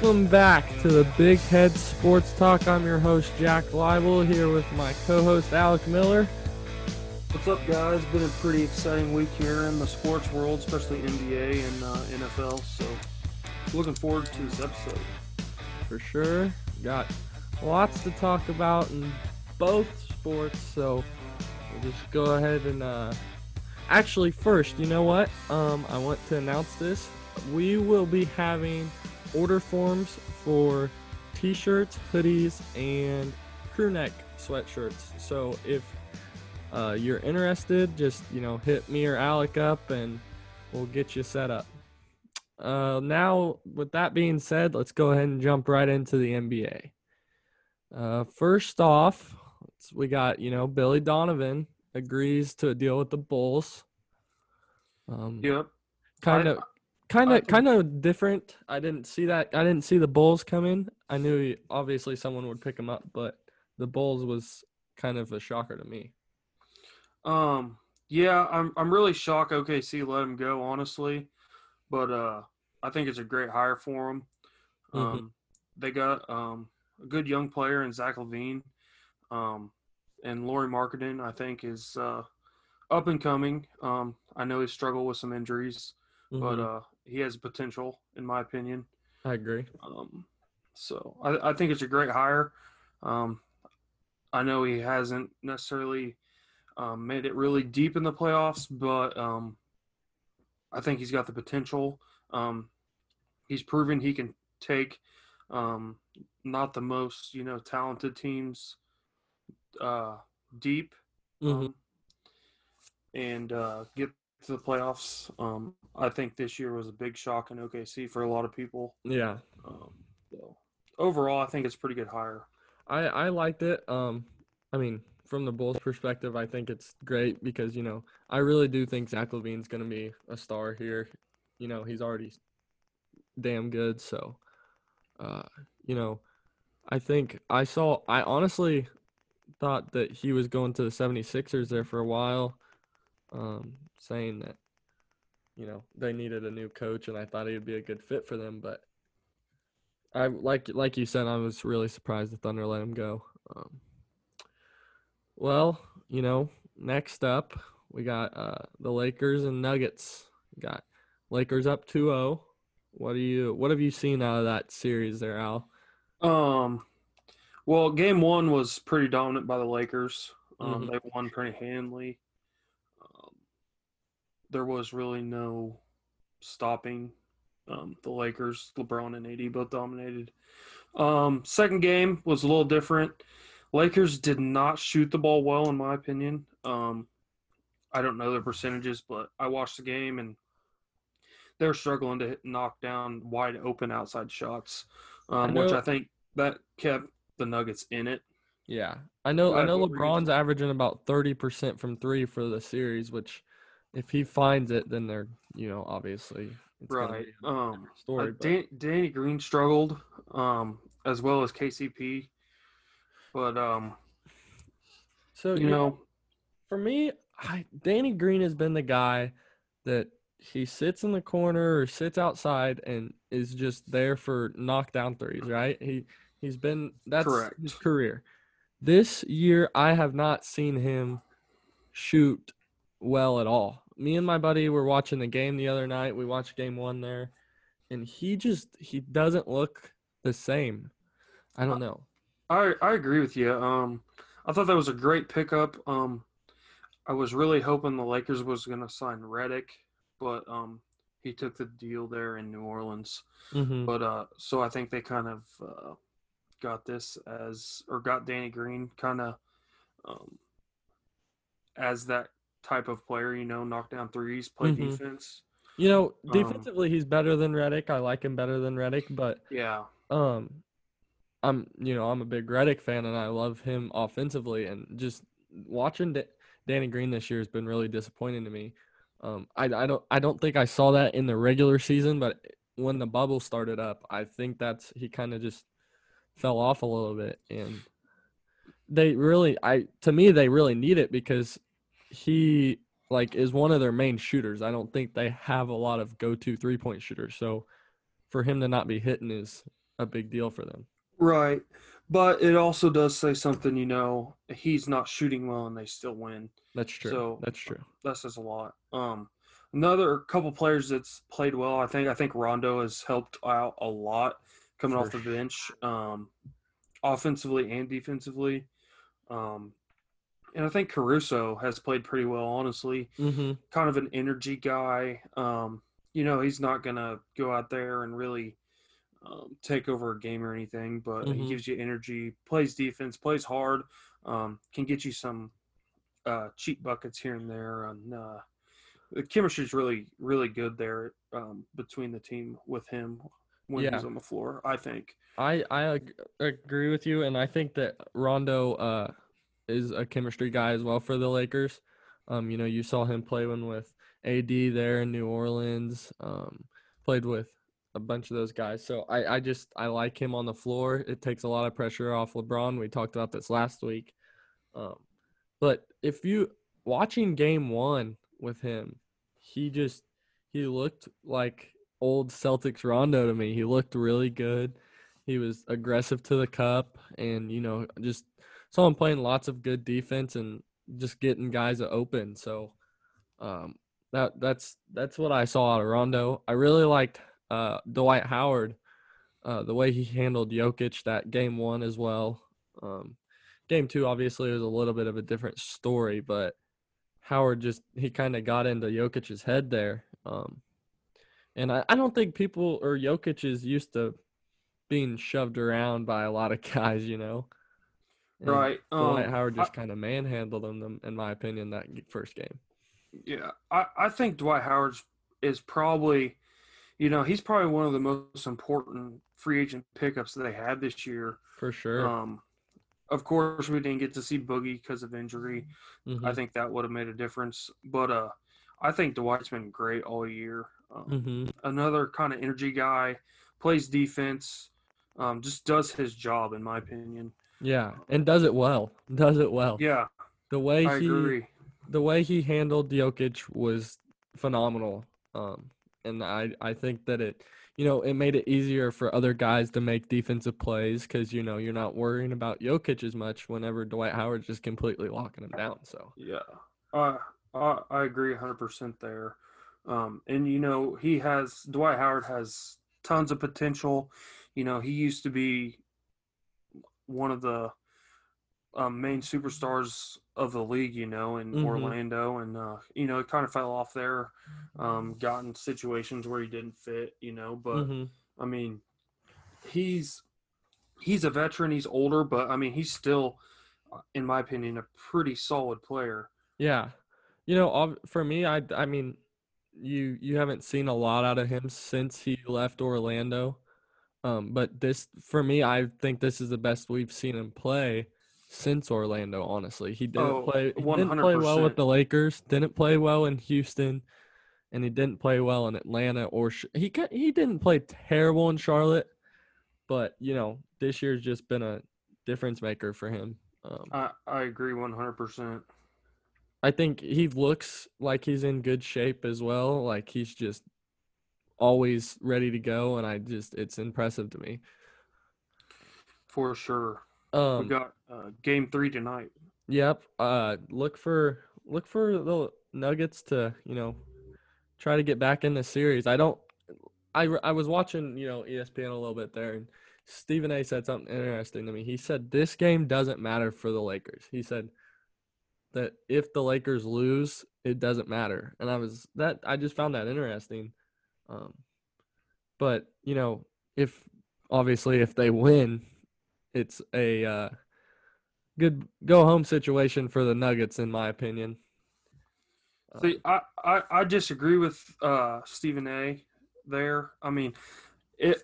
Welcome back to the Big Head Sports Talk. I'm your host, Jack Leibel, here with my co host, Alec Miller. What's up, guys? Been a pretty exciting week here in the sports world, especially NBA and uh, NFL. So, looking forward to this episode. For sure. Got lots to talk about in both sports, so we'll just go ahead and. Uh... Actually, first, you know what? Um, I want to announce this. We will be having order forms for t-shirts, hoodies, and crew neck sweatshirts. So if uh, you're interested, just you know hit me or Alec up, and we'll get you set up. Uh, now, with that being said, let's go ahead and jump right into the NBA. Uh, first off, we got you know Billy Donovan agrees to a deal with the Bulls. Um, yep. Kind of kind of kind of different. I didn't see that. I didn't see the Bulls coming. I knew he, obviously someone would pick him up, but the Bulls was kind of a shocker to me. Um. Yeah, I'm. I'm really shocked. OKC let him go, honestly, but uh, I think it's a great hire for him. Mm-hmm. Um, mm-hmm. they got um a good young player in Zach LaVine, um, and Lauri Markkanen. I think is uh up and coming. Um, I know he struggled with some injuries, mm-hmm. but uh, he has potential, in my opinion. I agree. Um, so I, I think it's a great hire. Um, I know he hasn't necessarily um, made it really deep in the playoffs, but um, I think he's got the potential. Um, he's proven he can take um, not the most you know talented teams uh, deep mm-hmm. um, and uh, get to the playoffs. Um, I think this year was a big shock in OKC for a lot of people. Yeah. Um, so overall, I think it's pretty good hire. I I liked it. Um, I mean, from the Bulls' perspective, I think it's great because you know I really do think Zach LaVine's going to be a star here. You know, he's already damn good. So, uh, you know, I think I saw. I honestly thought that he was going to the 76ers there for a while um, saying that you know they needed a new coach, and I thought he'd be a good fit for them. But I like like you said, I was really surprised the Thunder let him go. Um, well, you know, next up we got uh, the Lakers and Nuggets. We got Lakers up 2-0. What do you what have you seen out of that series there, Al? Um well, game 1 was pretty dominant by the Lakers. Um, mm-hmm. they won pretty handily there was really no stopping um, the Lakers. LeBron and AD both dominated. Um, second game was a little different. Lakers did not shoot the ball well, in my opinion. Um, I don't know the percentages, but I watched the game and they're struggling to hit, knock down wide open outside shots, um, I which I think that kept the Nuggets in it. Yeah, I know. I know LeBron's averaging about thirty percent from three for the series, which if he finds it, then they're you know obviously right. Um, story. Uh, Dan- Danny Green struggled, um, as well as KCP, but um, so you, you know, know, for me, I, Danny Green has been the guy that he sits in the corner or sits outside and is just there for knockdown threes. Right? He he's been that's Correct. his career. This year, I have not seen him shoot well at all. Me and my buddy were watching the game the other night. We watched game one there, and he just he doesn't look the same. I don't know. I I agree with you. Um, I thought that was a great pickup. Um, I was really hoping the Lakers was going to sign Redick, but um, he took the deal there in New Orleans. Mm-hmm. But uh, so I think they kind of uh, got this as or got Danny Green kind of um, as that type of player, you know, knock down threes, play mm-hmm. defense. You know, um, defensively um, he's better than Redick. I like him better than Redick, but yeah. Um I'm you know, I'm a big Redick fan and I love him offensively and just watching D- Danny Green this year has been really disappointing to me. Um I I don't I don't think I saw that in the regular season, but when the bubble started up, I think that's he kind of just fell off a little bit and they really I to me they really need it because he like is one of their main shooters. I don't think they have a lot of go-to three-point shooters. So for him to not be hitting is a big deal for them. Right. But it also does say something, you know, he's not shooting well and they still win. That's true. So- That's true. That says a lot. Um another couple players that's played well, I think I think Rondo has helped out a lot coming off the bench. Um offensively and defensively. Um and I think Caruso has played pretty well, honestly. Mm-hmm. kind of an energy guy. Um, you know, he's not gonna go out there and really um, take over a game or anything, but he Mhm. gives you energy, plays defense, plays hard, um, can get you some uh, cheap buckets here and there. And uh, the chemistry is really, really good there um, between the team with him when Yeah. he's on the floor. I think. I I ag- agree with you, and I think that Rondo uh is a chemistry guy as well for the Lakers. Um, you know, you saw him play one with AD there in New Orleans. Um, played with a bunch of those guys. So I I just I like him on the floor. It takes a lot of pressure off LeBron. We talked about this last week. Um, but if you watching game one with him, he just he looked like old Celtics Rondo to me. He looked really good. He was aggressive to the cup, and you know, just saw him playing lots of good defense and just getting guys open. So, um, that that's that's what I saw out of Rondo. I really liked uh, Dwight Howard, uh, the way he handled Jokic that game one as well. Um, game two obviously was a little bit of a different story, but Howard just he kind of got into Jokic's head there. Um, and I, I don't think people or Jokic is used to being shoved around by a lot of guys, you know. Right. Dwight um, Howard just kind of manhandled them, in my opinion, that first game. Yeah, I, I think Dwight Howard is probably, you know, he's probably one of the most important free agent pickups that they had this year. For sure. Um, of course, we didn't get to see Boogie because of injury. I Mhm, think that would have made a difference. But uh, I think Dwight's been great all year. Um, mhm. Another kind of energy guy, plays defense, um, just does his job, in my opinion. Yeah, and does it well. Does it well. Yeah, The way I he agree. the way he handled Jokic was phenomenal. Um, and I I think that it you know it made it easier for other guys to make defensive plays because you know you're not worrying about Jokic as much whenever Dwight Howard's just completely locking him down. So Yeah, I I, I agree 100% there. Um, and you know he has Dwight Howard has tons of potential. You know he used to be one of the um, main superstars of the league. You know in Mhm. Orlando, and uh, you know it kind of fell off there. Um, got in situations where he didn't fit. You know, but mhm. I mean he's he's a veteran. He's older, but I mean he's still, uh, in my opinion, a pretty solid player. yeah, you know for me I I mean you you haven't seen a lot out of him since he left Orlando. Um, but this for me, I think this is the best we've seen him play since Orlando. Honestly, he didn't Oh, play. He didn't play well with the Lakers. Didn't play well in Houston, and he didn't play well in Atlanta. Or he he didn't play terrible in Charlotte, but you know this year's just been a difference maker for him. Um, I, I agree 100%. I think he looks like he's in good shape as well. Like he's just always ready to go, and I just it's impressive to me. For sure. Um, we got uh, game three tonight. Yep. Uh, look for look for the Nuggets to you know try to get back in the series. I don't. I I was watching you know ESPN a little bit there, and Stephen A. said something interesting to me. He said this game doesn't matter for the Lakers. He said that if the Lakers lose, it doesn't matter, and I was that I just found that interesting. Um, but you know, if obviously if they win, it's a uh, good go home situation for the Nuggets, in my opinion. Um, See, I, I, I disagree with uh, Stephen A. there. I mean, it,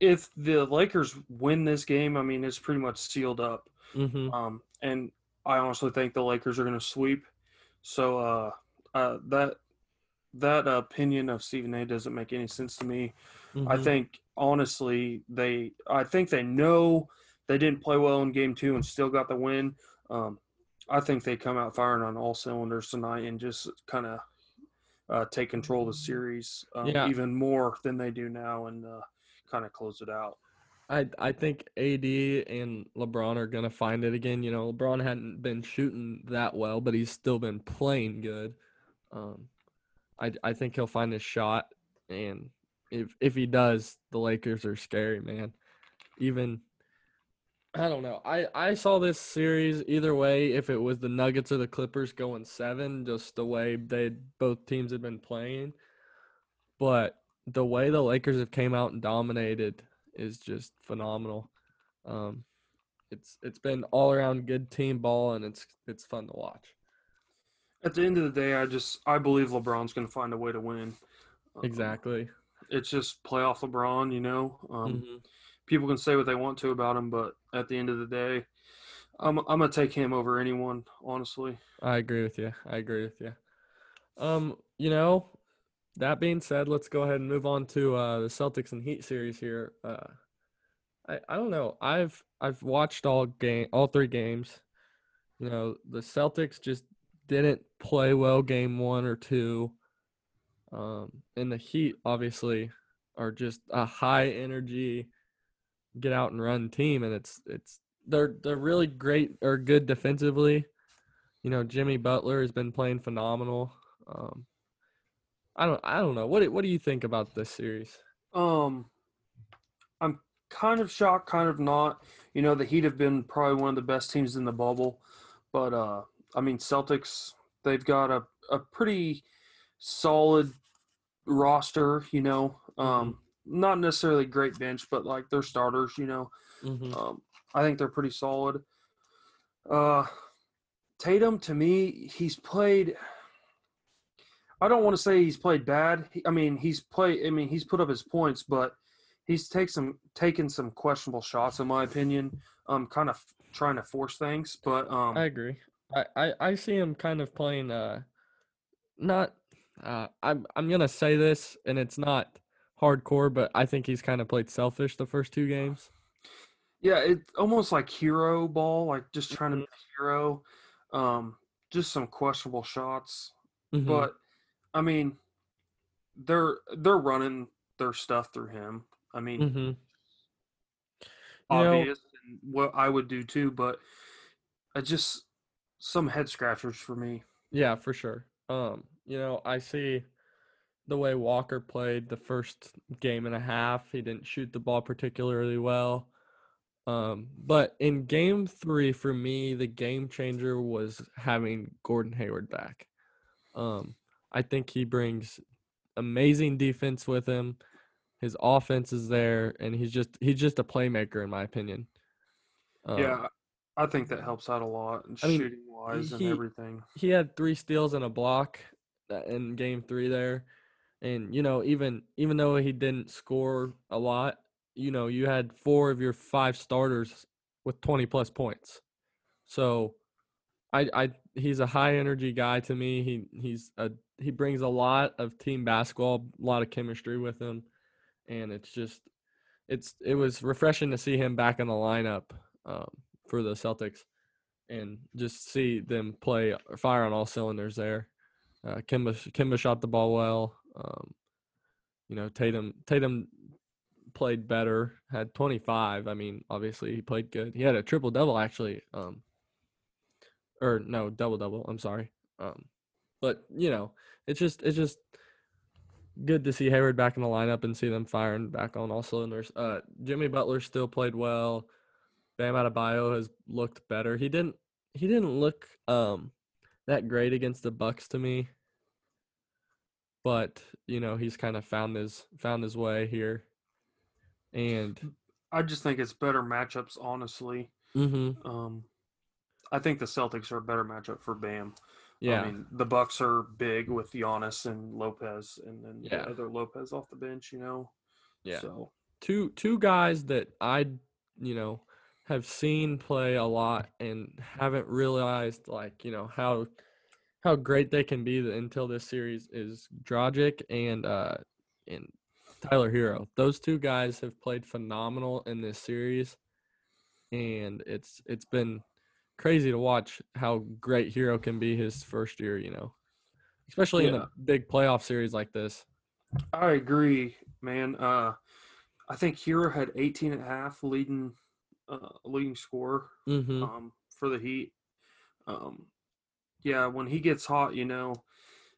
if the Lakers win this game, I mean, it's pretty much sealed up. mhm. Um, and I honestly think the Lakers are going to sweep. So uh, uh, that that opinion of Stephen A. doesn't make any sense to me. I Mhm. think honestly they I think they know they didn't play well in game two and still got the win. Um, I think they come out firing on all cylinders tonight and just kind of uh, take control of the series um, Yeah. even more than they do now and uh, kind of close it out. I I think AD and LeBron are gonna find it again. You know, LeBron hadn't been shooting that well, but he's still been playing good. Um, I I think he'll find his shot, and if if he does, the Lakers are scary, man. Even I don't know. I I saw this series either way. If it was the Nuggets or the Clippers going seven, just the way they both teams had been playing, but the way the Lakers have came out and dominated is just phenomenal. Um, it's it's been all around good team ball and it's it's fun to watch. At the end of the day, I just I believe LeBron's going to find a way to win. Um, Exactly. It's just playoff LeBron, you know. Um, Mhm. People can say what they want to about him, but at the end of the day, I'm I'm gonna take him over anyone, honestly. I agree with you. I agree with you. Um, you know, that being said, let's go ahead and move on to uh, the Celtics and Heat series here. Uh, I I don't know. I've I've watched all game all three games. You know, the Celtics just didn't play well game one or two. Um, and the Heat obviously are just a high energy, get out and run team, and it's it's they're they're really great or good defensively. You know, Jimmy Butler has been playing phenomenal. Um, I don't I don't know. What do, what do you think about this series? Um, I'm kind of shocked, kind of not. You know, the Heat have been probably one of the best teams in the bubble, but uh, I mean, Celtics they've got a a pretty solid roster. You know, um, not necessarily great bench, but like their starters. You know, Mm-hmm. um, I think they're pretty solid. Uh, Tatum, to me, he's played. I don't want to say he's played bad. I mean, he's played. I mean, he's put up his points, but he's take some taken some questionable shots, in my opinion. Um, kind of trying to force things, but um, I agree. I, I, I see him kind of playing uh not uh I'm I'm gonna say this and it's not hardcore, but I think he's kind of played selfish the first two games. yeah, it's almost like hero ball, like just trying to Mhm. be a hero. Um, just some questionable shots, Mhm. but I mean, they're they're running their stuff through him. I mean, Mhm. You know- obvious and what I would do too, but I just some head scratchers for me. Yeah, for sure. Um, you know, I see the way Walker played the first game and a half. He didn't shoot the ball particularly well. Um, but in game three, for me, the game changer was having Gordon Hayward back. Um, I think he brings amazing defense with him. His offense is there, and he's just he's just a playmaker in my opinion. Um, yeah, I think that helps out a lot, I mean, shooting wise and everything. he had three steals and a block uh, in game three there and you know even even though he didn't score a lot you know you had four of your five starters with 20 plus points so i i he's a high energy guy to me he he's a he brings a lot of team basketball a lot of chemistry with him and it's just it's it was refreshing to see him back in the lineup um, for the celtics and just see them play fire on all cylinders there. Uh, Kemba Kemba shot the ball well. Um, you know Tatum Tatum played better. Had 25. I mean, obviously he played good. He had a triple double actually. Um, or no double double. I'm sorry. Um, but you know it's just it's just good to see Hayward back in the lineup and see them firing back on all cylinders. Uh, Jimmy Butler still played well. Bam Adebayo has looked better. He didn't he didn't look um that great against the Bucks to me. But, you know, he's kind of found his found his way here. And I just think it's better matchups, honestly. mhm Um, I think the Celtics are a better matchup for Bam. yeah. I mean, the Bucks are big with Giannis and Lopez, and then Yeah. the other Lopez off the bench. You know. Yeah. So two two guys that I you know have seen play a lot and haven't realized like you know how how great they can be until this series is Dragic and uh and Tyler Herro. Those two guys have played phenomenal in this series and it's it's been crazy to watch how great Herro can be his first year, you know. Especially in a big playoff series like this. I agree, man. Uh, I think Herro had 18 and a half leading uh, leading scorer Mm-hmm. um, for the Heat. Um, yeah, when he gets hot, you know,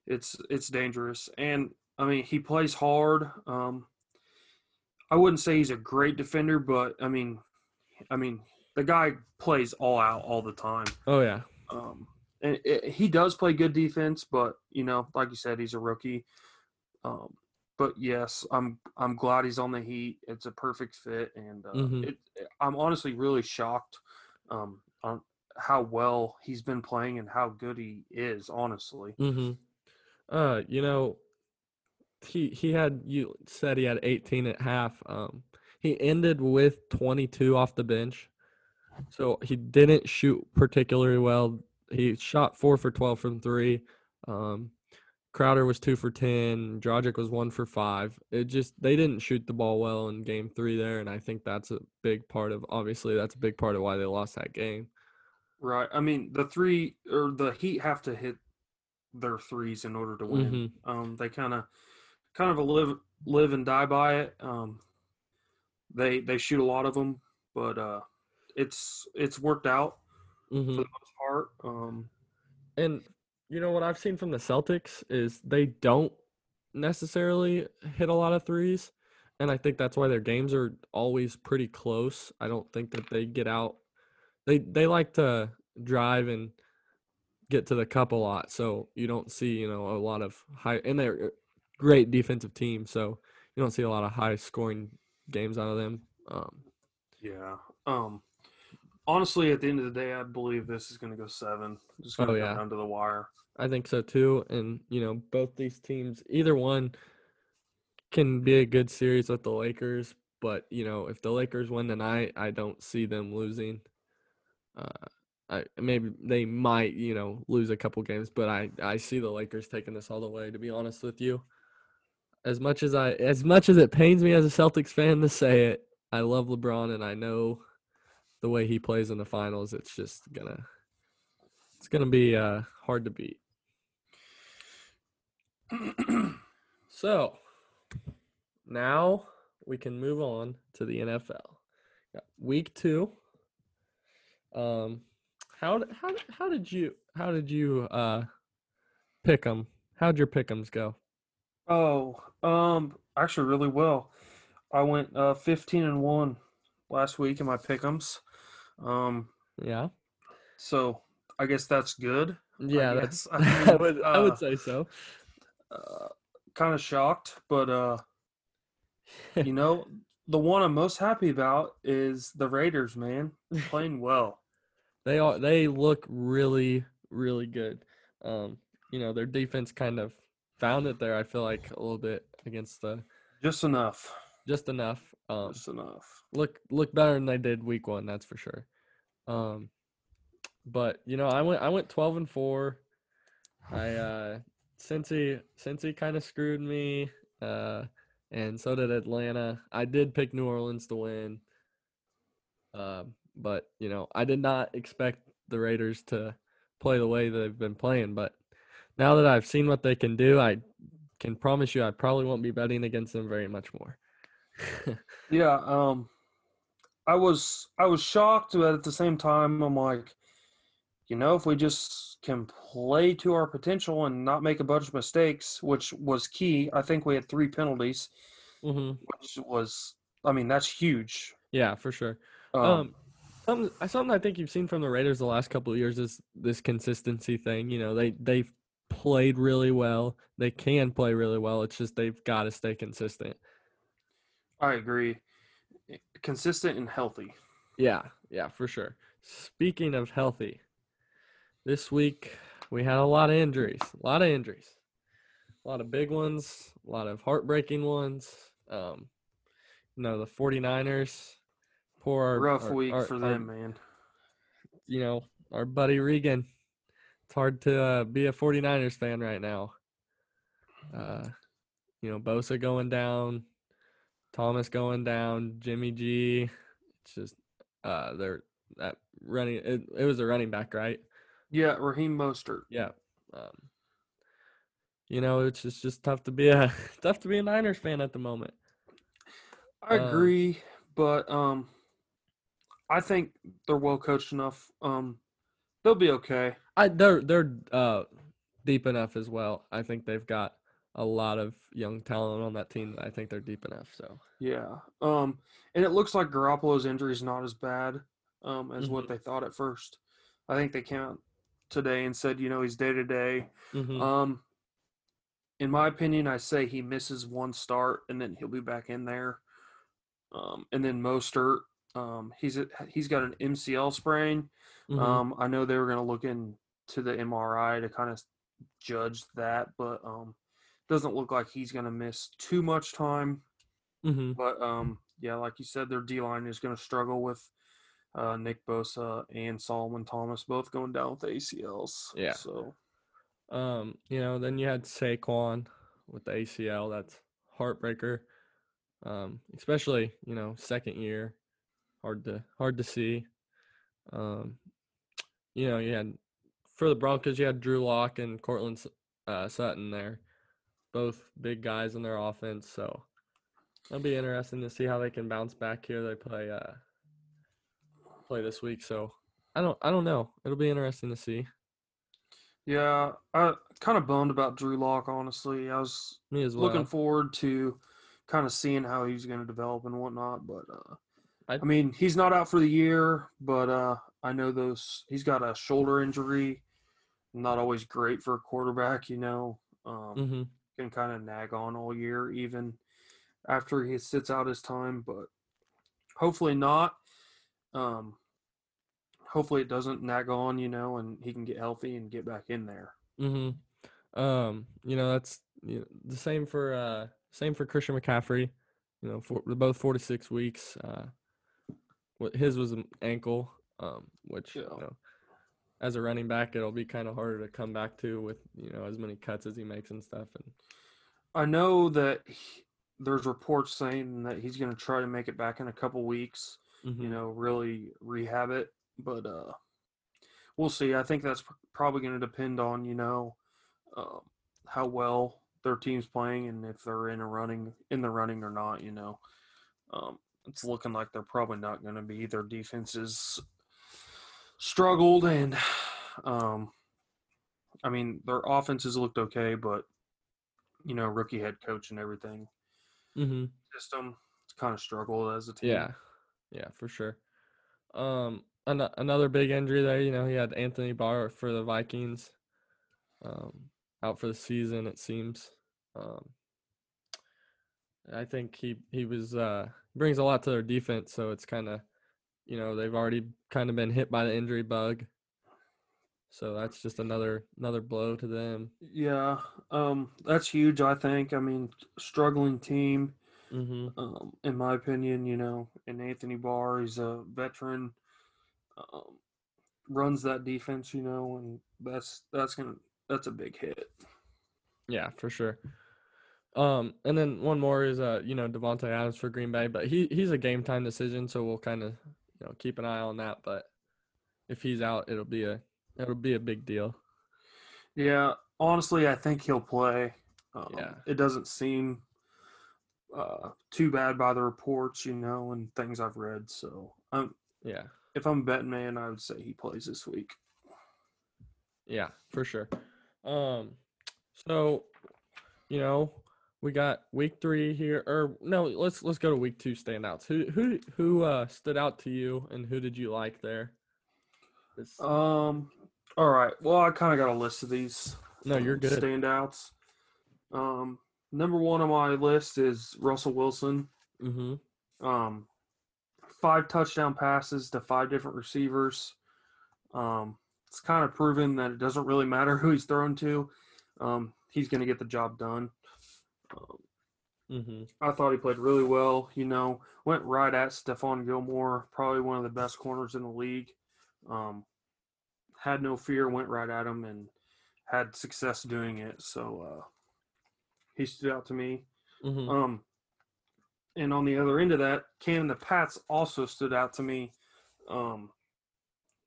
it's it's dangerous. And I mean, he plays hard. Um, I wouldn't say he's a great defender, but I mean, I mean, the guy plays all out all the time. Oh yeah. Um, and it, he does play good defense, but you know, like you said, he's a rookie. Um, but yes, I'm I'm glad he's on the Heat. It's a perfect fit, and uh, Mhm. it, I'm honestly really shocked um, on how well he's been playing and how good he is. Honestly, Mm-hmm. Uh, you know, he he had you said he had 18 at half. Um, he ended with 22 off the bench, so he didn't shoot particularly well. He shot four for 12 from three. Um, Crowder was two for 10. Dragic was one for five. It just they didn't shoot the ball well in game three there, and I think that's a big part of obviously that's a big part of why they lost that game. right? I mean, the three or the Heat have to hit their threes in order to win. Mhm. Um, they kind of kind of a live live and die by it. Um, they they shoot a lot of them, but uh, it's it's worked out Mhm. for the most part. Um, And you know what I've seen from the Celtics is they don't necessarily hit a lot of threes, and I think that's why their games are always pretty close. I don't think that they get out. They they like to drive and get to the cup a lot, so you don't see you know a lot of high. And they're a great defensive team, so you don't see a lot of high scoring games out of them. Um, yeah. Um, honestly, at the end of the day, I believe this is going to go seven. Just going to Oh, come yeah. down to the wire. I think so too. And, you know, both these teams, either one can be a good series with the Lakers. But, you know, if the Lakers win tonight, I don't see them losing. Uh, I maybe they might, you know, lose a couple games, but I I see the Lakers taking this all the way. To be honest with you, as much as I as much as it pains me as a Celtics fan to say it, I love LeBron and I know the way he plays in the finals. It's just gonna it's gonna be uh, hard to beat. So now we can move on to the NFL. Week two. Um, how how how did you how did you uh pick them? How'd your pick'ems go? oh, um, actually, really well. I went uh, fifteen and one last week in my pick'ems. Um, Yeah, so I guess that's good. yeah, guess. that's I I mean, would I uh, would say so. Uh, kind of shocked, but uh, you know, the one I'm most happy about is the Raiders. Man, playing well. They are they look really really good. Um, you know their defense kind of found it there. I feel like a little bit against the Just enough. Just enough. Um, Just enough. look look better than they did week one, that's for sure. Um, but you know, I went I went twelve and four. I uh, Cincy Cincy kind of screwed me, uh, and so did Atlanta. I did pick New Orleans to win, uh, but you know, I did not expect the Raiders to play the way they've been playing. But now that I've seen what they can do, I can promise you, I probably won't be betting against them very much more. Yeah. Um, I was I was shocked, but at the same time, I'm like, you know, if we just can play to our potential and not make a bunch of mistakes, which was key. I think we had three penalties, hmm which was, I mean, that's huge. Yeah, for sure. Um, Um, something I- something I think you've seen from the Raiders the last couple of years is this consistency thing. You know, they they've played really well. They can play really well. It's just they've got to stay consistent. I agree. Consistent and healthy. Yeah, yeah, for sure. Speaking of healthy, this week we had a lot of injuries. A lot of injuries. A lot of big ones, a lot of heartbreaking ones. Um, you know, the 49ers, poor Rough our- week our- for our- them, man. you know, our buddy Regan. It's hard to uh, be a 49ers fan right now. Uh, you know, Bosa going down, Thomas going down, Jimmy G. It's just uh, they're that running. It, it was a running back, right? Yeah, Raheem Mostert. Yeah. Um, you know, it's just, just tough to be a tough to be a Niners fan at the moment. I Um, agree, but um, I think they're well coached enough. Um, they'll be okay. I they're they're uh deep enough as well. I think they've got a lot of young talent on that team that I think they're deep enough. So Yeah. Um, and it looks like Garoppolo's injury is not as bad um, as what Mhm. they thought at first. I think they came out today and said, you know, he's day to day. mhm, Um, in my opinion, I say he misses one start and then he'll be back in there. Um, and then Mostert, um, he's a, he's got an MCL sprain. mhm, Um, I know they were going to look into the MRI to kind of judge that, but um, doesn't look like he's going to miss too much time. mhm. But um, yeah, like you said, their D line is going to struggle with uh, Nick Bosa and Solomon Thomas both going down with ACLs. Yeah. So Um, you know, then you had Saquon with the ACL. That's heartbreaker. Um, especially you know second year, hard to hard to see. Um, you know, you had for the Broncos, you had Drew Lock and Courtland uh, Sutton there, both big guys in their offense. So it'll be interesting to see how they can bounce back here. They play uh play this week, so I don't I don't know. It'll be interesting to see. yeah, I kind of bummed about Drew Lock. Honestly, I was Me as well. looking forward to kind of seeing how he's going to develop and whatnot. But uh, I- I, mean, he's not out for the year. But uh, I know those he's got a shoulder injury. Not always great for a quarterback, you know. Um, hmm can kind of nag on all year, even after he sits out his time. But hopefully not. Um, hopefully it doesn't nag on, you know, and he can get healthy and get back in there. Mm-hmm. Um, you know, that's you know, the same for uh same for Christian McCaffrey. You know, for both four to six weeks. Uh, what his was an ankle, um, which Yeah. you know, as a running back, it'll be kind of harder to come back to with you know as many cuts as he makes and stuff. And I know that he, there's reports saying that he's going to try to make it back in a couple weeks, mhm, you know, really rehab it. But uh, we'll see. I think that's pr- probably going to depend on, you know, um, how well their team's playing and if they're in a running in the running or not. You know, um, it's looking like they're probably not going to be. Their defenses struggled, and um, I mean their offenses looked okay, but you know, rookie head coach and everything mhm. system kind of struggled as a team. Yeah, yeah, for sure. Um, an- another big injury there. You know, he had Anthony Barr for the Vikings, um, out for the season. It seems. Um, I think he he was uh brings a lot to their defense, so it's kind of, you know, they've already kind of been hit by the injury bug. So that's just another another blow to them. Yeah, um, that's huge. I think. I mean, struggling team. Mm-hmm. um, in my opinion, you know, and Anthony Barr, he's a veteran, um, runs that defense, you know, and that's that's gonna that's a big hit. Yeah, for sure. Um, and then one more is uh, you know, Davante Adams for Green Bay, but he he's a game time decision, so we'll kind of you know keep an eye on that. But if he's out, it'll be a it'll be a big deal. Yeah, honestly, I think he'll play. Um, Yeah. it doesn't seem uh, too bad by the reports, you know, and things I've read. So, um, Yeah, if I'm betting man, I would say he plays this week. yeah, for sure. Um, so you know, we got week three here, or no, let's let's go to week two standouts. Who who who uh stood out to you, and who did you like there? This- Um, all right. Well, I kind of got a list of these. no, you're um, good. Standouts. Um, number one on my list is Russell Wilson. Mm-hmm. Um, five touchdown passes to five different receivers. Um, it's kind of proven that it doesn't really matter who he's thrown to. Um, he's going to get the job done. Um, Mm-hmm. I thought he played really well. You know, went right at Stephon Gilmore, probably one of the best corners in the league. Um, had no fear, went right at him, and had success doing it. So uh, he stood out to me. Mm-hmm. Um, and on the other end of that, Cam and the Pats also stood out to me. Um,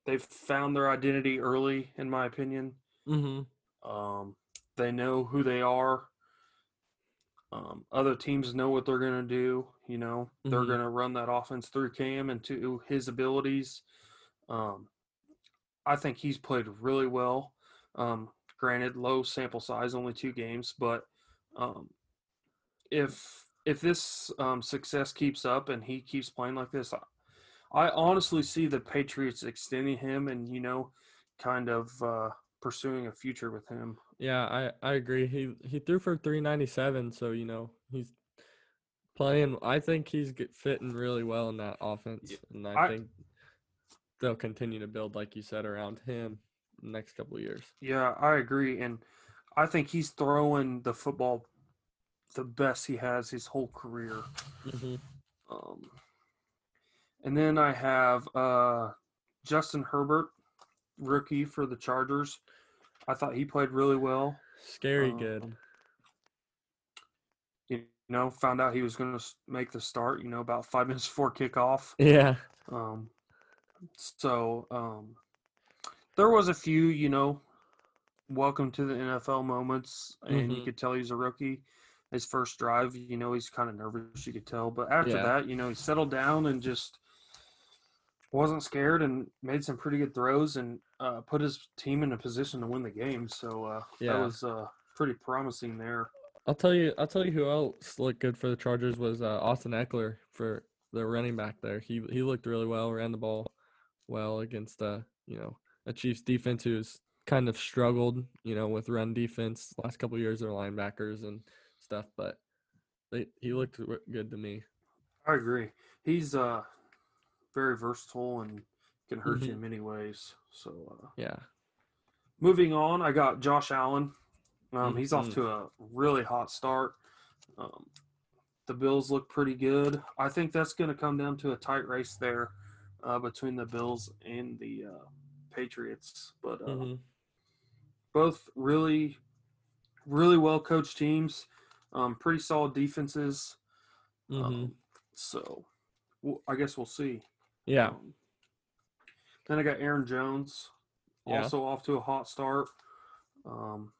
they've found their identity early, in my opinion. Mm-hmm. Um, they know who they are. Um, other teams know what they're going to do. You know, they're Mhm. going to run that offense through Cam and to his abilities. Um, I think he's played really well. Um, granted, low sample size, only two games, but um, if if this um, success keeps up and he keeps playing like this, I, I honestly see the Patriots extending him and you know, kind of uh, pursuing a future with him. Yeah, I I agree. He he threw for 397, so you know he's playing. I think he's get, fitting really well in that offense, and I, I- think they'll continue to build, like you said, around him the next couple of years. Yeah, I agree, and I think he's throwing the football the best he has his whole career. Mm-hmm. Um, and then I have uh, Justin Herbert, rookie for the Chargers. I thought he played really well. Scary Um, good. You know, found out he was going to make the start. You know, about five minutes before kickoff. Yeah. Um, so um, there was a few, you know, welcome to the NFL moments, and you Mhm. could tell he's a rookie. His first drive, you know, he's kind of nervous. You could tell, but after Yeah. that, you know, he settled down and just wasn't scared and made some pretty good throws and uh, put his team in a position to win the game. So uh, Yeah. that was uh, pretty promising there. I'll tell you. I'll tell you who else looked good for the Chargers was uh, Austin Ekeler for the running back there. He he looked really well, ran the ball well against uh you know a Chiefs defense who's kind of struggled you know with run defense last couple years their linebackers and stuff, but they he looked good to me. I agree. He's uh, very versatile and can hurt you Mhm. in many ways. So. Uh, Yeah. Moving on, I got Josh Allen. Um, he's off Mhm. to a really hot start. Um, the Bills look pretty good. I think that's going to come down to a tight race there uh, between the Bills and the uh, Patriots. But uh, hmm both really, really well coached teams, um, pretty solid defenses. hmm Um, so well, I guess we'll see. Yeah. Um, then I got Aaron Jones, Yeah. also off to a hot start. Um,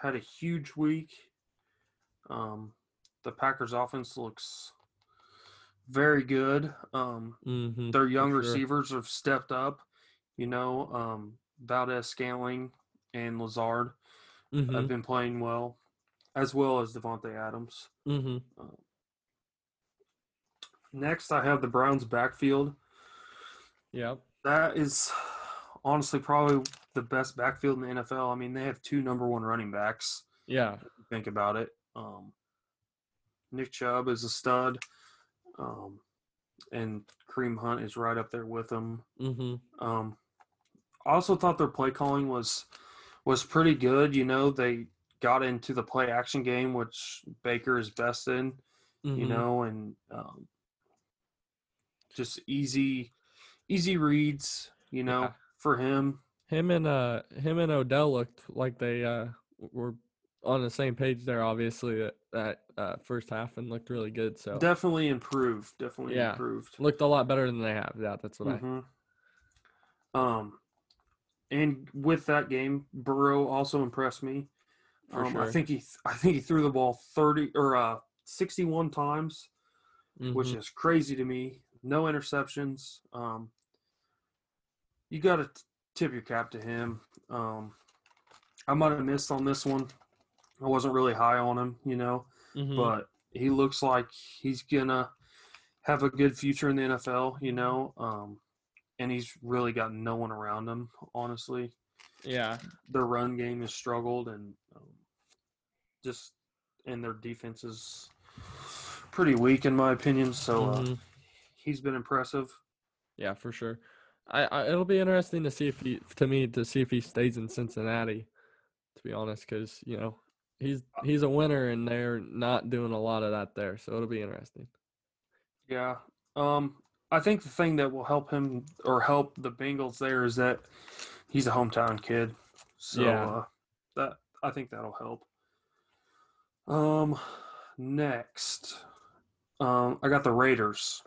had a huge week. Um, the Packers offense looks very good. Um, hmm their young sure. receivers have stepped up. You know, um, Valdes-Scantling and Lazard hmm have been playing well, as well as Davante Adams. hmm Next, I have the Browns backfield. Yep. That is honestly probably the best backfield in the NFL. I mean, they have two number one running backs. Yeah. you Think about it. Um, Nick Chubb is a stud, um, and Kareem Hunt is right up there with him. hmm Um, I also thought their play calling was was pretty good. You know, they got into the play action game, which Baker is best in. You Mhm. know, and um, just easy, easy reads. You know, Yeah. for him. Him and uh him and Odell looked like they uh were on the same page there obviously that, that uh first half and looked really good so Definitely improved. Definitely Yeah. improved. looked a lot better than they have. Yeah, that's what Mhm. Um, and with that game, Burrow also impressed me. For um, I think he, I think he threw the ball thirty or uh, sixty-one times, I which is crazy to me. No interceptions. Um, you got to tip your cap to him. Um, I might have missed on this one. I wasn't really high on him, you know. Mhm. but he looks like he's gonna have a good future in the NFL, you know. Um, and he's really got no one around him, honestly. yeah. Their run game has struggled, and um, just and their defense is pretty weak, in my opinion. So uh, Mhm. He's been impressive. Yeah, for sure. I, I it'll be interesting to see if he to me to see if he stays in Cincinnati to be honest cuz you know, he's he's a winner and they're not doing a lot of that there. So it'll be interesting. Yeah. Um, I think the thing that will help him or help the Bengals there is that he's a hometown kid. So Yeah. uh, that I think that'll help. Um, next, um, I got the Raiders.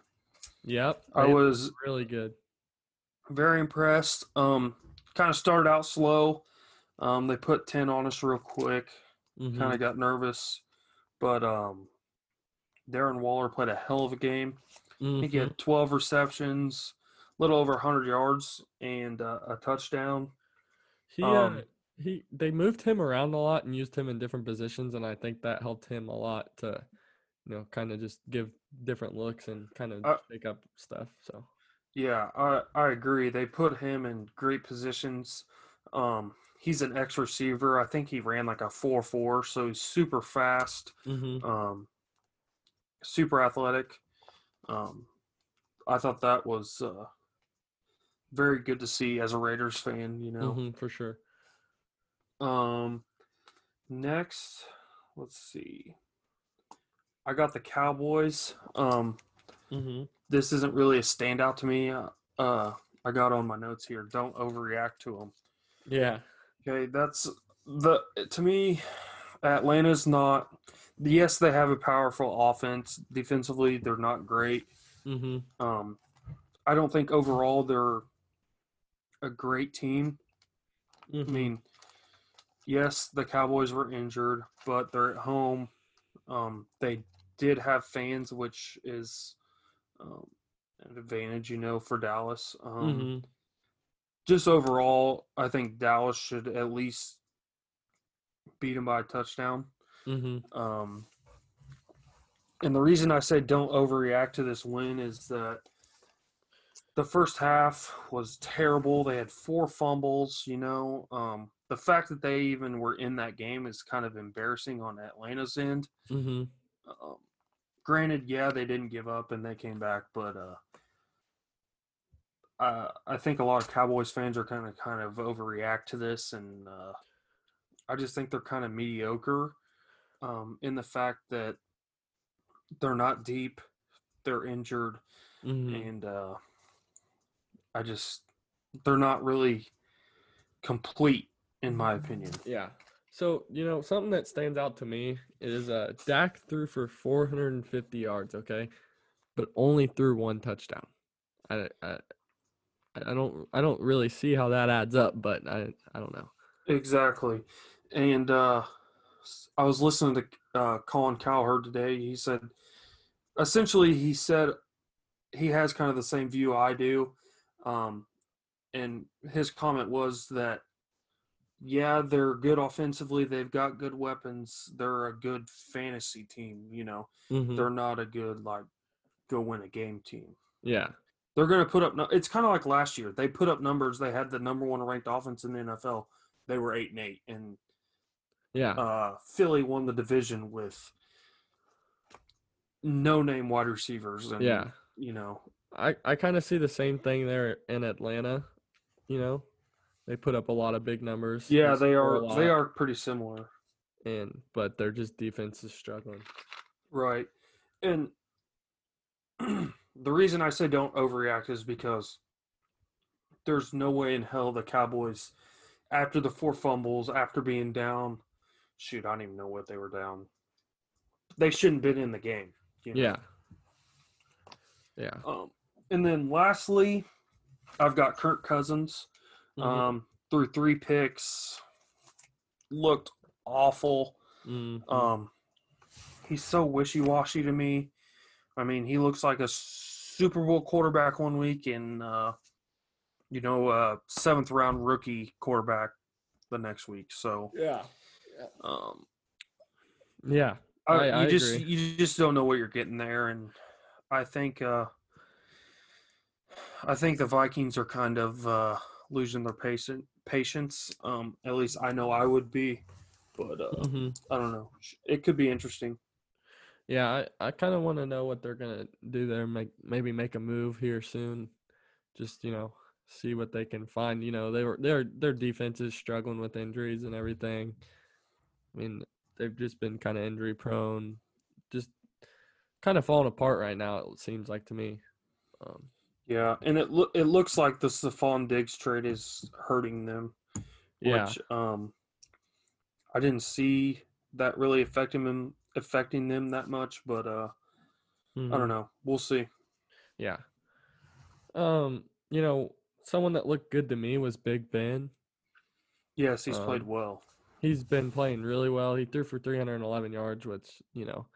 Yep. I was really good. very impressed. Um, kind of started out slow. Um, they put ten on us real quick. Mhm. Kind of got nervous, but um, Darren Waller played a hell of a game. Think he had 12 receptions, a little over 100 yards, and uh, a touchdown. He uh, Um, he they moved him around a lot and used him in different positions, and I think that helped him a lot to, you know, kind of just give different looks and kind of Uh, shake up stuff. So Yeah, I I agree. They put him in great positions. Um, he's an X receiver. I think he ran like a four four, so he's super fast, hmm um, super athletic. Um, I thought that was uh, very good to see as a Raiders fan. You know. hmm for sure. Um, next, let's see. I got the Cowboys. Um, hmm this isn't really a standout to me. Uh, uh, I got on my notes here. Don't overreact to them. Yeah. Okay, that's the to me. Atlanta's not. Yes, they have a powerful offense. Defensively, they're not great. hmm Um, I don't think overall they're a great team. I mean, yes, the Cowboys were injured, but they're at home. Um, they did have fans, which is um, an advantage, you know, for Dallas. Um, hmm Just overall, I think Dallas should at least beat them by a touchdown. hmm Um, and the reason I say don't overreact to this win is that the first half was terrible. They had four fumbles, you know. Um, the fact that they even were in that game is kind of embarrassing on Atlanta's end. hmm Um, granted, yeah, they didn't give up and they came back, but uh, uh, I think a lot of Cowboys fans are kind of kind of overreact to this, and uh, I just think they're kind of mediocre um, in the fact that they're not deep, they're injured, hmm and uh, I just they're not really complete in my opinion. Yeah. So, you know, something that stands out to me is uh Dak threw for 450 yards, okay? But only threw one touchdown. I I I don't I don't really see how that adds up, but I I don't know. Exactly. And uh, I was listening to uh, Colin Cowherd today. He said, essentially, he said he has kind of the same view I do. Um, and his comment was that, yeah, they're good offensively. They've got good weapons. They're a good fantasy team. You know, Mhm. they're not a good, like, go win a game team. Yeah. They're going to put up. It's kind of like last year. They put up numbers. They had the number one ranked offense in the NFL. They were eight and eight, and Yeah. uh, Philly won the division with no name wide receivers. And, Yeah. You know, I I kind of see the same thing there in Atlanta, you know. They put up a lot of big numbers. yeah, they are. They are pretty similar. and but their just defense is struggling. Right. And the reason I say don't overreact is because there's no way in hell the Cowboys, after the four fumbles, after being down, shoot, I don't even know what they were down. They shouldn't have been in the game. you know? Yeah. Yeah. Um, and then lastly, I've got Kirk Cousins. Mhm. Um, threw three picks, looked awful. Mhm. Um, he's so wishy washy to me. I mean, he looks like a Super Bowl quarterback one week and, uh, you know, uh, seventh round rookie quarterback the next week. So, yeah. um, Yeah. I, I- I you just agree. you just don't know what you're getting there, and I think uh, I think the Vikings are kind of uh, losing their patient patience. Um, at least I know I would be, but uh, hmm I don't know. It could be interesting. Yeah, I, I kind of want to know what they're gonna do there. Make maybe make a move here soon. Just you know, see what they can find. You know, they were their their defense is struggling with injuries and everything. I mean, they've just been kind of injury prone, just kind of falling apart right now. It seems like to me. Um, Yeah, and it loo- it looks like the Stefon Diggs trade is hurting them. yeah, Which um, I didn't see that really affecting them affecting them that much, but uh, I mhm. don't know. We'll see. Yeah. Um, you know, someone that looked good to me was Big Ben. Yes, he's played Um, well. he's been playing really well. He threw for 311 yards, which you know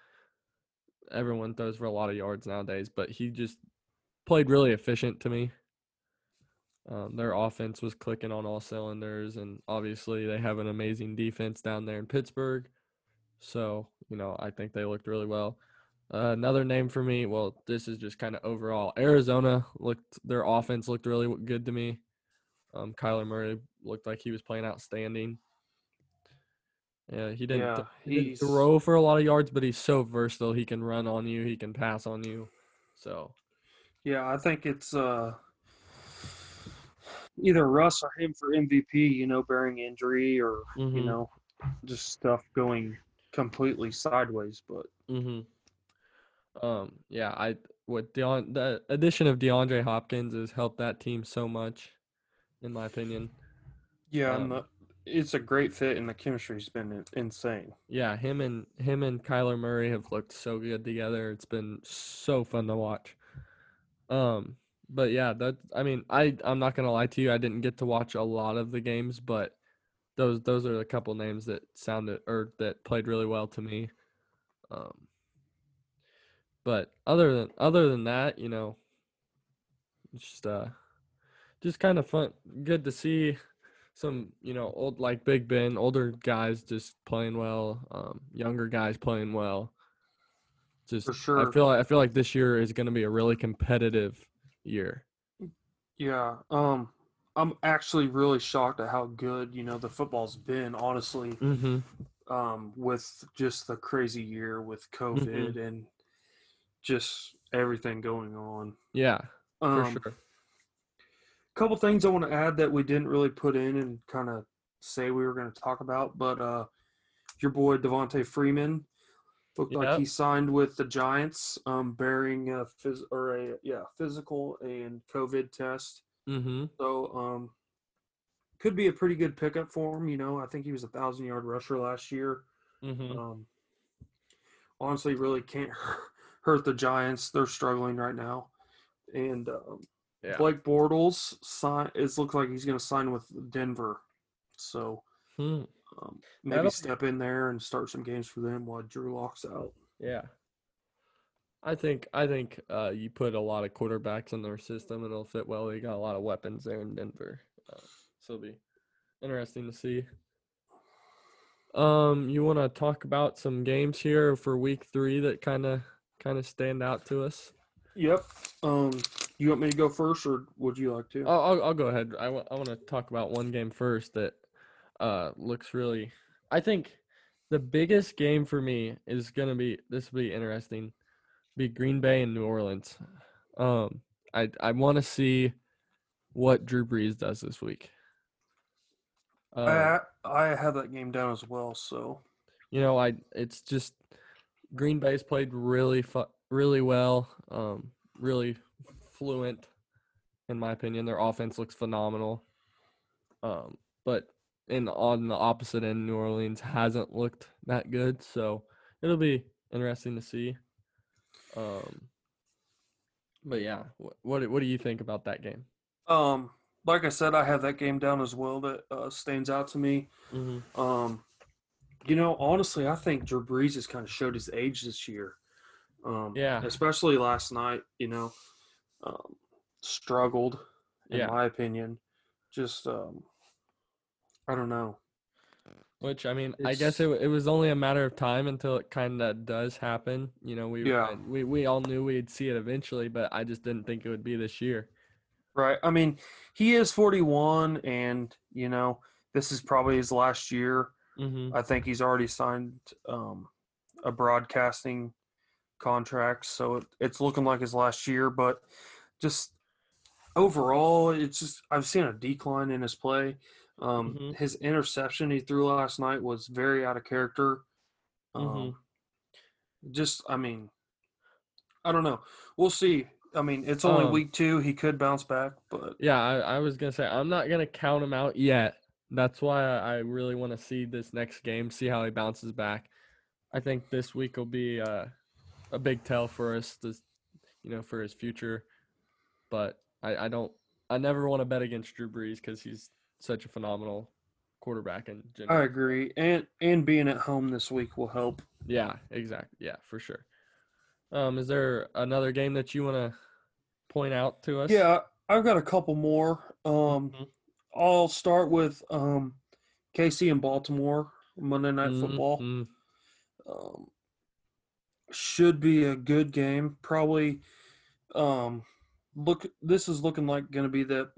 everyone throws for a lot of yards nowadays, but he just played really efficient to me. Um, their offense was clicking on all cylinders, and obviously they have an amazing defense down there in Pittsburgh. So you know I think they looked really well. Uh, another name for me, well, this is just kind of overall. Arizona looked their offense looked really good to me. Um, Kyler Murray looked like he was playing outstanding. Yeah, he didn't, Yeah, he didn't throw for a lot of yards, but he's so versatile. He can run on you, he can pass on you. So, yeah. I think it's uh either Russ or him for MVP. You know, bearing injury or you mhm, know just stuff going completely sideways. But mhm. Um, yeah, I what Deon the addition of DeAndre Hopkins has helped that team so much, in my opinion. yeah, and Um, the, it's a great fit, and the chemistry's been insane. Yeah, him and him and Kyler Murray have looked so good together. It's been so fun to watch. Um, but yeah, that I mean, I I'm not gonna lie to you, I didn't get to watch a lot of the games, but those those are a couple names that sounded or that played really well to me. Um, but other than other than that, you know, just uh just kind of fun, good to see some, you know, old like Big Ben, older guys just playing well, um, younger guys playing well. Just For I sure. feel I feel like this year is going to be a really competitive year. Yeah. Um, I'm actually really shocked at how good you know the football's been. Honestly, Mhm. um, with just the crazy year with Mhm. COVID and just everything going on. Yeah, for Um, sure. couple things I want to add that we didn't really put in and kind of say we were going to talk about, but uh, your boy Devonta Freeman looked like he signed with the Giants, um, bearing a phys- or a yeah physical and COVID test. Mhm. So um, could be a pretty good pickup for him. You know, I think he was a thousand yard rusher last year. Mhm. Um, honestly, really can't hurt the Giants. They're struggling right now, and um, Yeah. Blake Bortles sign. It looks like he's going to sign with Denver. So Hmm. Um, maybe That'll- step in there and start some games for them while Drew Lock's out. Yeah. I think I think uh, you put a lot of quarterbacks in their system and it'll fit well. They got a lot of weapons there in Denver, uh, so it'll be interesting to see. Um, you want to talk about some games here for Week Three that kind of kind of stand out to us? Yep. Um, you want me to go first, or would you like to? I'll I'll, I'll go ahead. I want I want to talk about one game first that uh looks really. I think the biggest game for me is gonna be this will be interesting. Be Green Bay and New Orleans. Um, I I want to see what Drew Brees does this week. Um, I I have that game down as well. So you know, I it's just Green Bay's played really fu- really well, um, really fluent, in my opinion. Their offense looks phenomenal, um, but in on the opposite end, New Orleans hasn't looked that good. So it'll be interesting to see. Um, but yeah, what what do- what do you think about that game? um, like I said, I have that game down as well. That uh, stands out to me. Mm-hmm. Um, you know, honestly, I think Drew Brees has kind of showed his age this year. Um, Yeah. Especially last night, you know, um, struggled, in Yeah. my opinion. Just, um, I don't know. Which I mean, I guess it it was only a matter of time until it kind of does happen. You know, we yeah. we we all knew we'd see it eventually, but I just didn't think it would be this year. Right. I mean, he is 41, and, you know, this is probably his last year. Mm-hmm. I think he's already signed um, a broadcasting contract, so it, it's looking like his last year. But just overall, it's just I've seen a decline in his play. Um, Mhm. His interception he threw last night was very out of character. Um, Mhm. Just, I mean, I don't know. We'll see. I mean, it's only Um, week two. He could bounce back, but Yeah, I, I was gonna say I'm not gonna count him out yet. That's why I, I really want to see this next game, see how he bounces back. I think this week will be uh, a big tell for us, to, you know, for his future. But I, I don't, I never want to bet against Drew Brees because he's such a phenomenal quarterback in I agree, and and being at home this week will help. Yeah, exactly. Yeah, for sure. Um, is there another game that you want to point out to us? Yeah, I've got a couple more. Um, Mhm. I'll start with um, KC and Baltimore Monday Night Football. Mhm. Um, should be a good game. Probably. Um, look, this is looking like going to be the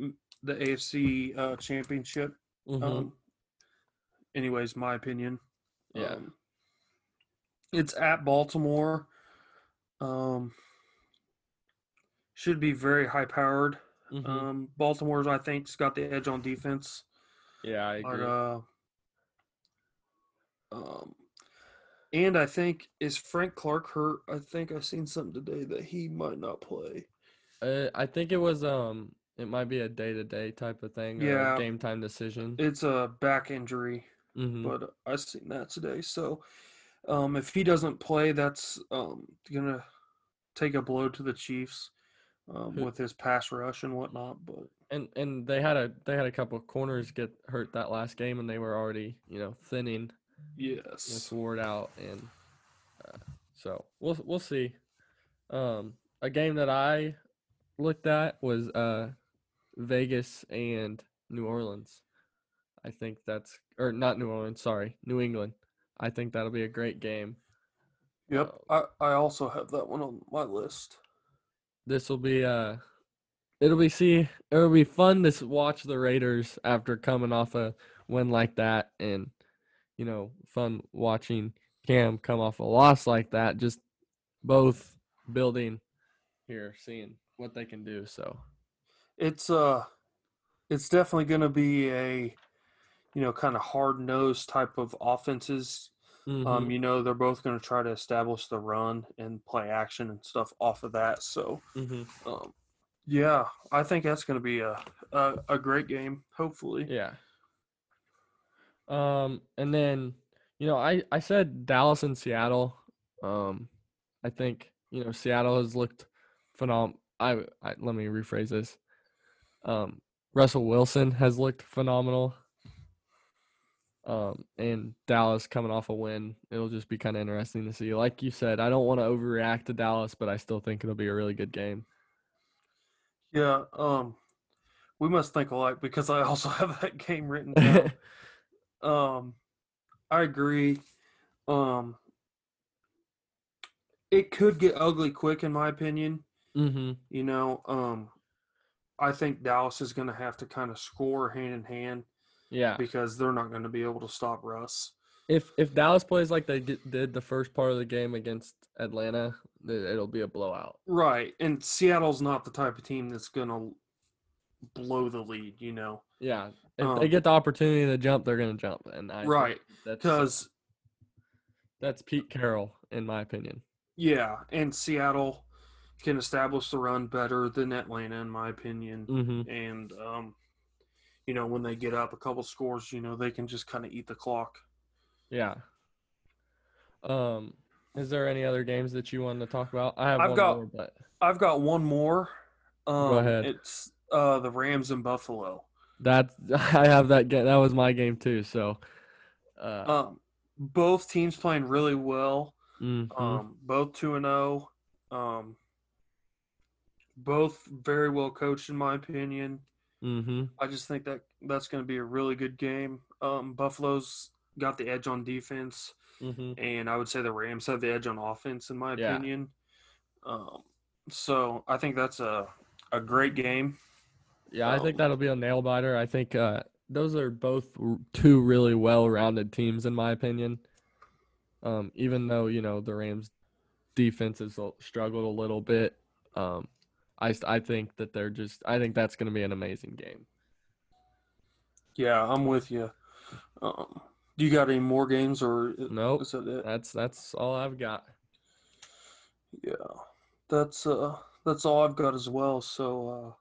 the AFC uh, championship. Mhm. Um, anyways, my opinion. Yeah. Um, it's at Baltimore. Um, should be very high powered. Mhm. Um, Baltimore's, I think, has got the edge on defense. yeah, I But, agree. uh, um, and I think is Frank Clark hurt? I think I've seen something today that he might not play. Uh, I think it was um, it might be a day to day type of thing. Yeah. game time decision. It's a back injury, hmm but I seen that today. So, um, if he doesn't play, that's um gonna take a blow to the Chiefs, um, with his pass rush and whatnot. But And and they had a they had a couple of corners get hurt that last game, and they were already you know thinning yes, this ward out, and uh, so we'll we'll see. Um, a game that I looked at was uh Vegas and New Orleans. I think that's or not New Orleans, sorry, New England. I think that'll be a great game. yep. I I also have that one on my list. This will be uh it'll be see it'll be fun to watch the Raiders after coming off a win like that and you know fun watching Cam come off a loss like that just both building here seeing what they can do so It's uh, it's definitely gonna be a, you know, kind of hard nosed type of offenses. Um, Mhm. you know, they're both going to try to establish the run and play action and stuff off of that. So, Mhm. um, yeah, I think that's going to be a, a a great game. Hopefully, yeah um and then you know I I said Dallas and Seattle um I think you know Seattle has looked phenomenal. I, I let me rephrase this um Russell Wilson has looked phenomenal um and Dallas coming off a win it'll just be kind of interesting to see like you said I don't want to overreact to Dallas but I still think it'll be a really good game yeah. Um, we must think alike because I also have that game written down. um, I agree. Um, it could get ugly quick, in my opinion. mhm You know, um, I think Dallas is going to have to kind of score hand in hand yeah because they're not going to be able to stop Russ. If if Dallas plays like they did the first part of the game against Atlanta, it'll be a blowout. Right. And Seattle's not the type of team that's going to blow the lead, you know. Yeah, if Um, they get the opportunity to jump, they're gonna jump, and I Right. that's Cuz that's Pete Carroll in my opinion. yeah, and Seattle can establish the run better than Atlanta in my opinion. Mm-hmm. And um you know, when they get up a couple scores, you know, they can just kind of eat the clock. Yeah. Um, is there any other games that you wanted to talk about? I have I've one got- more, but I've got one more. Um ahead. it's uh the Rams and Buffalo. that I have that game. That was my game too. So, uh, Um both teams playing really well. mhm. Um, both two and zero. Um, both very well coached, in my opinion. Mhm. I just think that that's going to be a really good game. Um, Buffalo's got the edge on defense, Mhm. and I would say the Rams have the edge on offense, in my Yeah. opinion. Um, so I think that's a a great game. Yeah, I think Um, that'll be a nail biter. I think uh, those are both r- two really well-rounded teams, in my opinion. Um, even though you know the Rams' defense has struggled a little bit, um, I I think that they're just. I think that's going to be an amazing game. Yeah, I'm with you. Um, do you got any more games, or Nope, is that it? that's that's all I've got. Yeah, that's uh that's all I've got as well. So uh,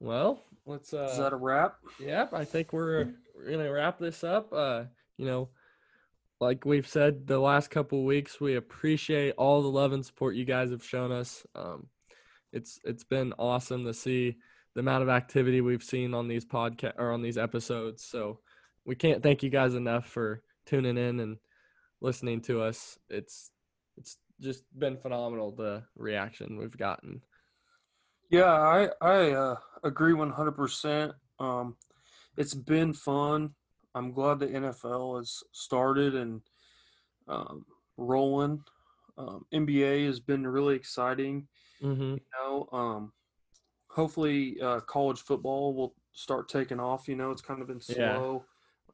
Well, let's. Uh, is that a wrap? Yep, I think we're we're gonna wrap this up. Uh, you know, like we've said the last couple of weeks, we appreciate all the love and support you guys have shown us. Um, it's it's been awesome to see the amount of activity we've seen on these podcast or on these episodes. So, we can't thank you guys enough for tuning in and listening to us. It's it's just been phenomenal the reaction we've gotten. Yeah, I I uh, agree one hundred percent. Um, it's been fun. I'm glad the NFL has started and um, rolling. Um, NBA has been really exciting. Mm-hmm. You know, um, hopefully uh, college football will start taking off. You know, it's kind of been Yeah. slow.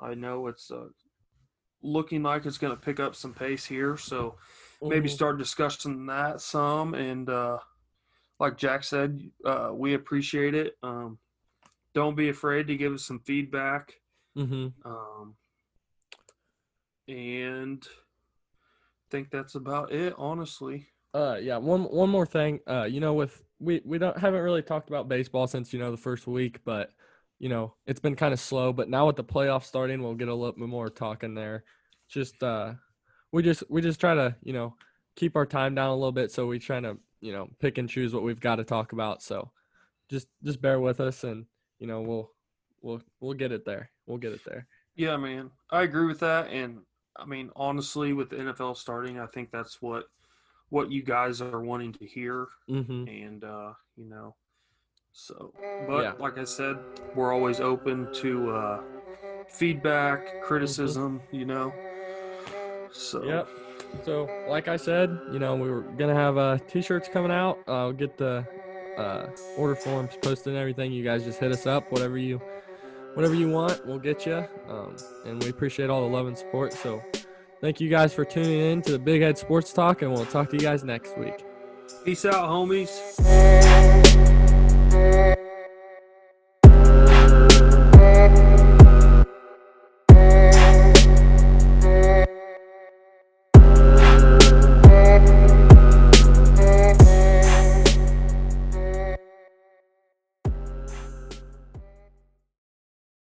I know it's uh, looking like it's going to pick up some pace here. So maybe Mhm. start discussing that some. And uh, like Jack said, uh, we appreciate it. Um, don't be afraid to give us some feedback. Mhm. Um, and I think that's about it, honestly. Uh, yeah. One one more thing. Uh, you know, with we we don't haven't really talked about baseball since you know the first week, but you know it's been kind of slow. But now with the playoffs starting, we'll get a little bit more talking there. Just uh, we just we just try to you know keep our time down a little bit, so we try to you know pick and choose what we've got to talk about. So just just bear with us, and you know we'll we'll we'll get it there. We'll get it there. Yeah, man, I agree with that. And I mean, honestly, with the NFL starting, I think that's what what you guys are wanting to hear. Mm-hmm. And uh, you know, so. But Yeah. like I said, we're always open to uh, feedback, criticism. You know. So. Yep. So, like I said, you know, we were gonna have uh, t-shirts coming out. Uh, we'll get the uh, order forms posted and everything. You guys just hit us up, whatever you, whatever you want, we'll get you. Um, and we appreciate all the love and support. So, thank you guys for tuning in to the Big Head Sports Talk, and we'll talk to you guys next week. Peace out, homies.